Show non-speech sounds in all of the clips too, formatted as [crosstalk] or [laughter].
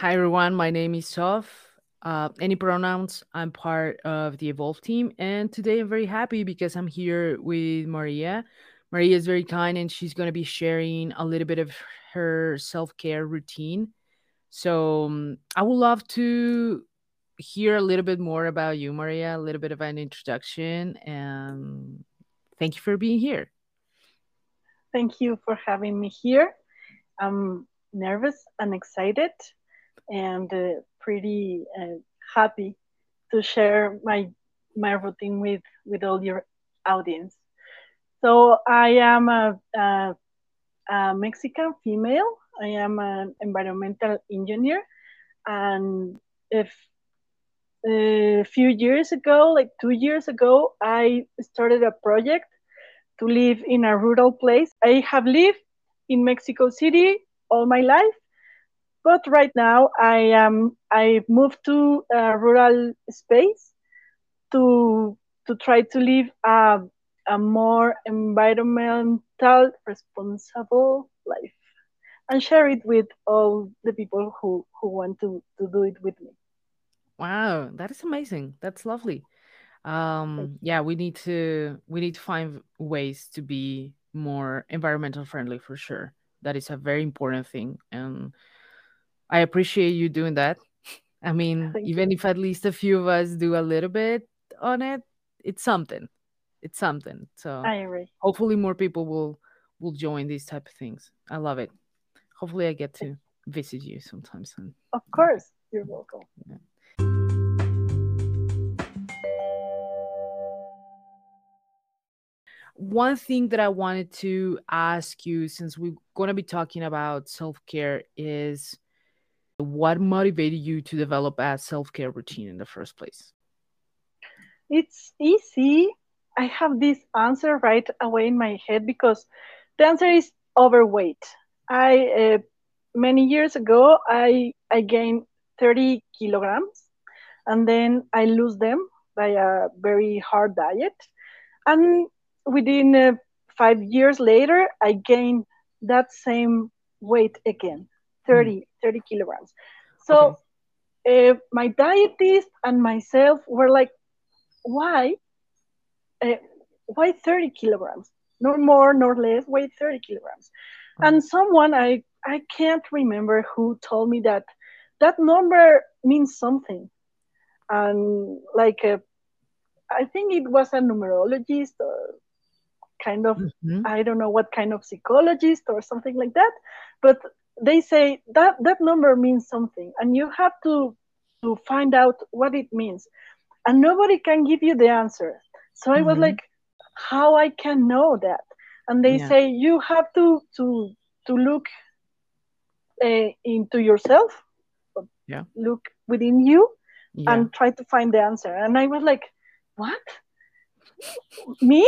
Hi, everyone. My name is Soph. Uh, any pronouns, I'm part of the Evolve team. And today I'm very happy because I'm here with Maria. Maria is very kind and she's going to be sharing a little bit of her self care routine. So um, I would love to hear a little bit more about you, Maria, a little bit of an introduction. And thank you for being here. Thank you for having me here. I'm nervous and excited and uh, pretty uh, happy to share my my routine with with all your audience. So I am a, a, a Mexican female. I am an environmental engineer, and if a few years ago, like two years ago, I started a project to live in a rural place. I have lived in Mexico City all my life, but right now I am I moved to a rural space to to try to live a, a more environmental responsible life and share it with all the people who who want to to do it with me. Wow, that is amazing. That's lovely. Um, yeah, we need to we need to find ways to be more environmental friendly for sure. That is a very important thing, and I appreciate you doing that. I mean, [laughs] Thank even you. if at least a few of us do a little bit on it, it's something. It's something. So I agree. hopefully more people will will join these type of things. I love it. Hopefully I get to visit you sometime soon. Of course, you're welcome. One thing that I wanted to ask you since we're going to be talking about self-care is what motivated you to develop a self-care routine in the first place? It's easy. I have this answer right away in my head because the answer is overweight. I uh, many years ago I I gained 30 kilograms and then I lose them by a very hard diet and within uh, 5 years later I gained that same weight again 30 30 kilograms so Okay. uh, my dietist and myself were like why uh, why 30 kilograms nor more nor less why 30 kilograms Right. and someone i i can't remember who told me that that number means something and like uh, i think it was a numerologist or kind of Mhm. i don't know what kind of psychologist or something like that but they say that that number means something and you have to to find out what it means and nobody can give you the answer so i was Mhm. like how i can know that and they Yeah. say you have to to to look uh, into yourself Yeah. look within you Yeah. and try to find the answer and i was like what me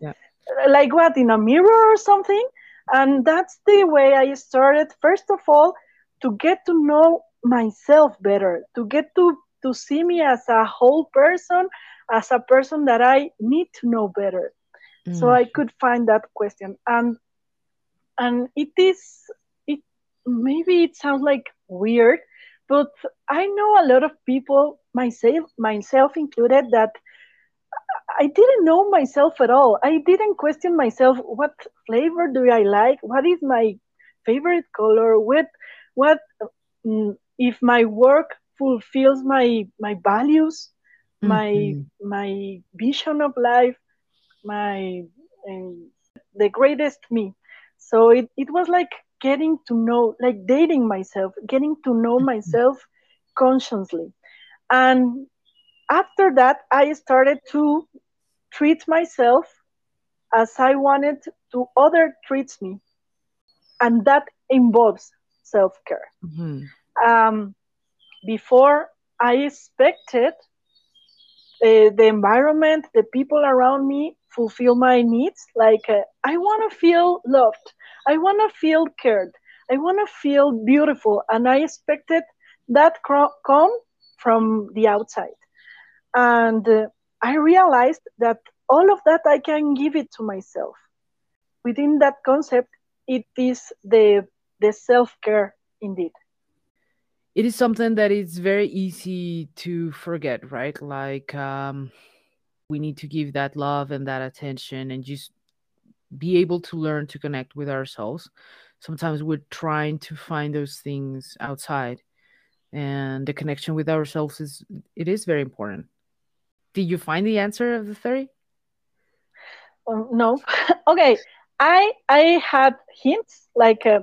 Yeah. [laughs] like what in a mirror or something and that's the way i started first of all to get to know myself better to get to to see me as a whole person as a person that i need to know better so Mm. i could find that question and and it is it maybe it sounds like weird but i know a lot of people myself myself included that I didn't know myself at all. I didn't question myself. What flavor do I like? What is my favorite color? What what mm, if my work fulfills my my values, my Mhm. my vision of life, my um, the greatest me. So it, it was like getting to know, like dating myself, getting to know Mhm. myself consciously. And after that, I started to treat myself as I wanted to other treats me, and that involves self care. Mhm. Um, before I expected uh, the environment, the people around me fulfill my needs. Like uh, I want to feel loved, I want to feel cared, I want to feel beautiful, and I expected that cro- come from the outside. And uh, I realized that all of that I can give it to myself. Within that concept, it is the the self care indeed. it is something that is very easy to forget, right? Like um, we need to give that love and that attention and just be able to learn to connect with ourselves. Sometimes we're trying to find those things outside, and the connection with ourselves is it is very important. Did you find the answer of the theory? Um, no. [laughs] okay. I I had hints like, uh,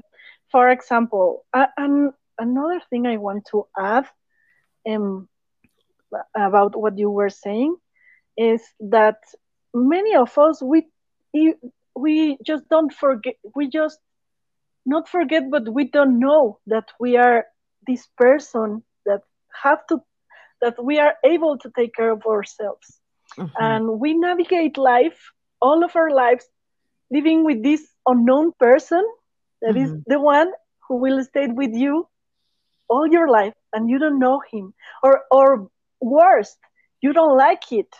for example, uh, um, another thing I want to add um, about what you were saying is that many of us we we just don't forget we just not forget but we don't know that we are this person that have to that we are able to take care of ourselves mm-hmm. and we navigate life all of our lives living with this unknown person that mm-hmm. is the one who will stay with you all your life and you don't know him or or worse you don't like it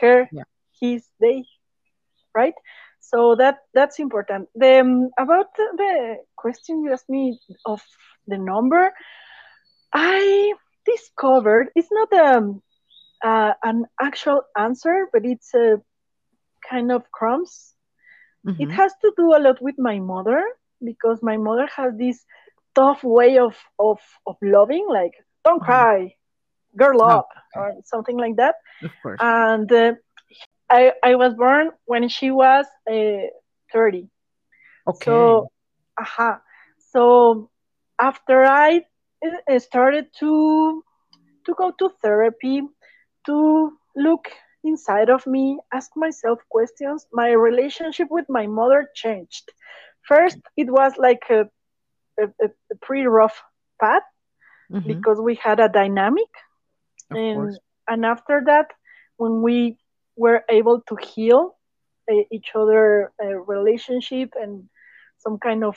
her yeah. his they right so that that's important the um, about the, the question you asked me of the number i discovered it's not um, uh, an actual answer but it's a kind of crumbs mm-hmm. it has to do a lot with my mother because my mother has this tough way of of of loving like don't mm-hmm. cry girl up oh, okay. or something like that of course and uh, i i was born when she was uh, 30 okay so uh-huh. so after i started to to go to therapy to look inside of me ask myself questions my relationship with my mother changed first it was like a a, a pretty rough path mm-hmm. because we had a dynamic of and course. and after that when we were able to heal uh, each other uh, relationship and some kind of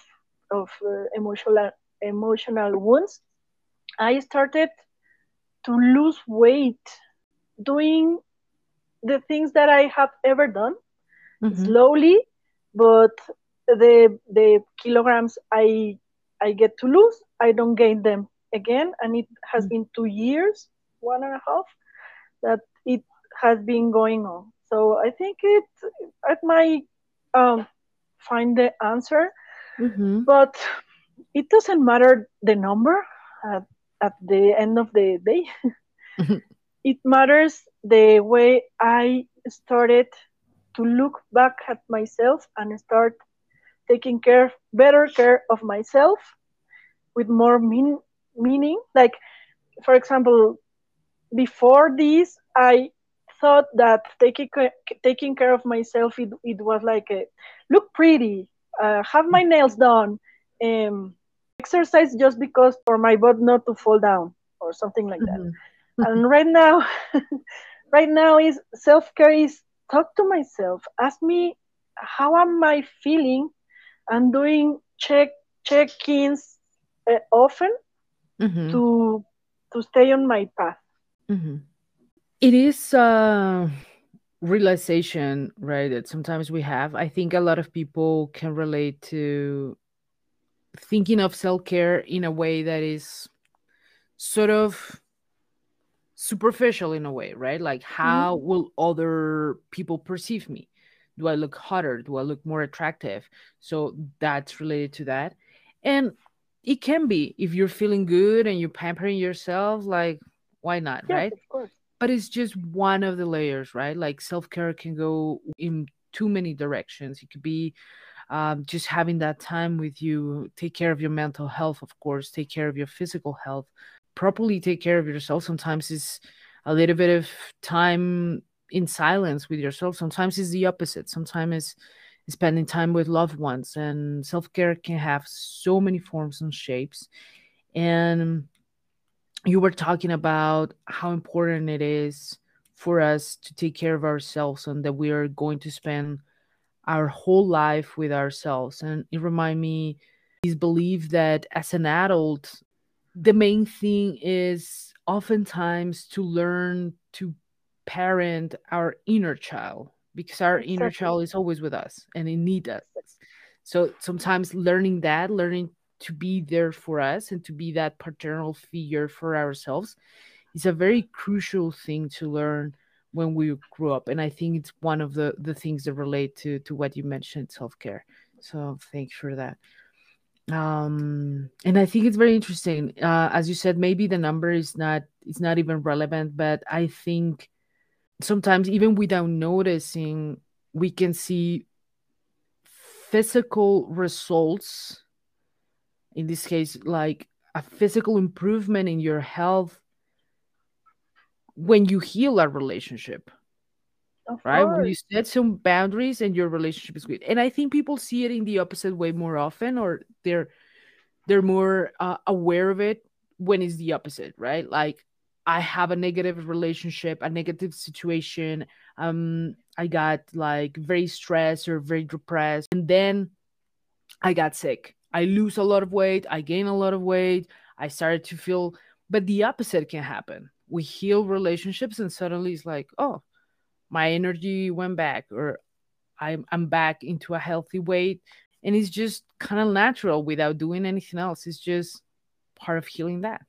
of uh, emotional emotional wounds i started to lose weight doing the things that i have ever done mm-hmm. slowly but the the kilograms i I get to lose, I don't gain them again. And it has mm. been two years, one and a half, that it has been going on. So I think it, it might um, find the answer, mm-hmm. but it doesn't matter the number at, at the end of the day. [laughs] it matters the way I started to look back at myself and start taking care, better care of myself with more mean, meaning. Like, for example, before this, I thought that taking taking care of myself it, it was like a, look pretty, uh, have my nails done, um, exercise just because for my butt not to fall down or something like that. Mm-hmm. and right now, [laughs] right now is self care is talk to myself, ask me how am I feeling I'm doing check check-ins uh, often mm-hmm. to to stay on my path. Mm-hmm. It is a realization, right? That sometimes we have. I think a lot of people can relate to thinking of self care in a way that is sort of superficial in a way, right? Like, how mm-hmm. will other people perceive me? do i look hotter do i look more attractive so that's related to that and it can be if you're feeling good and you're pampering yourself like why not yes, right of course. but it's just one of the layers right like self-care can go in too many directions it could be um, just having that time with you take care of your mental health of course take care of your physical health properly take care of yourself sometimes is a little bit of time in silence with yourself. Sometimes it's the opposite. Sometimes it's spending time with loved ones. And self care can have so many forms and shapes. And you were talking about how important it is for us to take care of ourselves and that we are going to spend our whole life with ourselves. And it reminded me this belief that as an adult, the main thing is oftentimes to learn to parent our inner child because our inner child is always with us and it needs us. So sometimes learning that learning to be there for us and to be that paternal figure for ourselves is a very crucial thing to learn when we grew up and i think it's one of the the things that relate to to what you mentioned self-care. So thanks for that. Um and i think it's very interesting uh as you said maybe the number is not it's not even relevant but i think sometimes even without noticing we can see physical results in this case like a physical improvement in your health when you heal a relationship Of right? When you set some boundaries and your relationship is good. And i think people see it in the opposite way more often or they're they're more uh, aware of it when it's the opposite right? Like i have a negative relationship a negative situation um i got like very stressed or very depressed and then i got sick. I lose a lot of weight i gain a lot of weight i started to feel but the opposite can happen we heal relationships and suddenly it's like oh my energy went back or I'm I'm back into a healthy weight and it's just kind of natural without doing anything else. It's just part of healing that.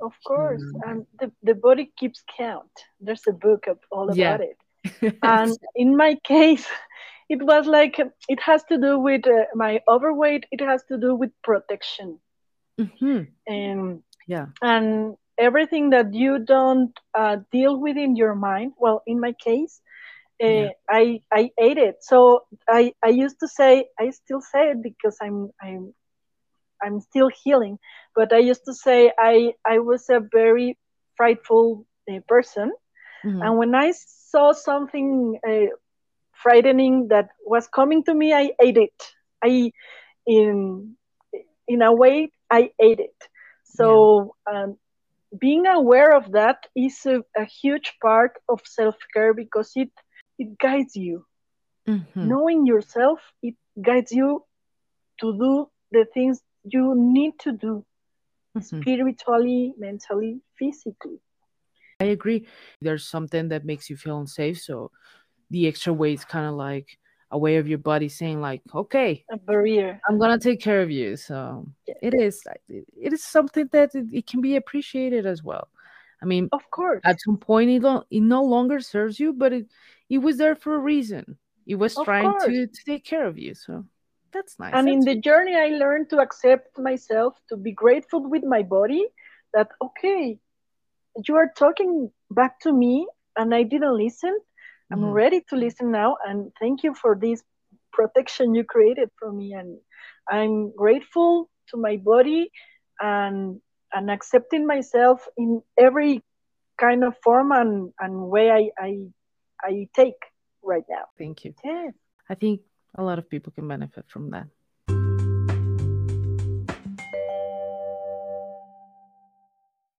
Of course. Healing And the, the body keeps count. There's a book of all that. Yeah. about it. [laughs] And in my case, [laughs] it was like it has to do with uh, my overweight, it has to do with protection. hmm And Yeah. and everything that you don't uh, deal with in your mind well in my case uh, Yeah. i i ate it. So i i used to say i still say it because i'm i'm i'm still healing but i used to say i i was a very frightful uh, person. Mhm. and when i saw something uh, frightening that was coming to me i ate it. I in in a way i ate it. So um, being aware of that is a, a huge part of self-care because it it guides you Mhm. knowing yourself it guides you to do the things you need to do Mhm. spiritually mentally physically I agree. There's something that makes you feel unsafe, so the extra weight is kind of like a way of your body saying like, okay, a barrier I'm gonna take care of you. So Yes. it is it is something that it, it can be appreciated as well. I mean, of course at some point it, lo- it no longer serves you, but it it was there for a reason. It was Of trying course. to to take care of you. So that's nice. and in That's the journey i learned to accept myself to be grateful with my body that okay you are talking back to me and i didn't listen i'm Mhm. ready to listen now and thank you for this protection you created for me and i'm grateful to my body and and accepting myself in every kind of form and, and way I, I i take right now Thank you. yes I think a lot of people can benefit from that.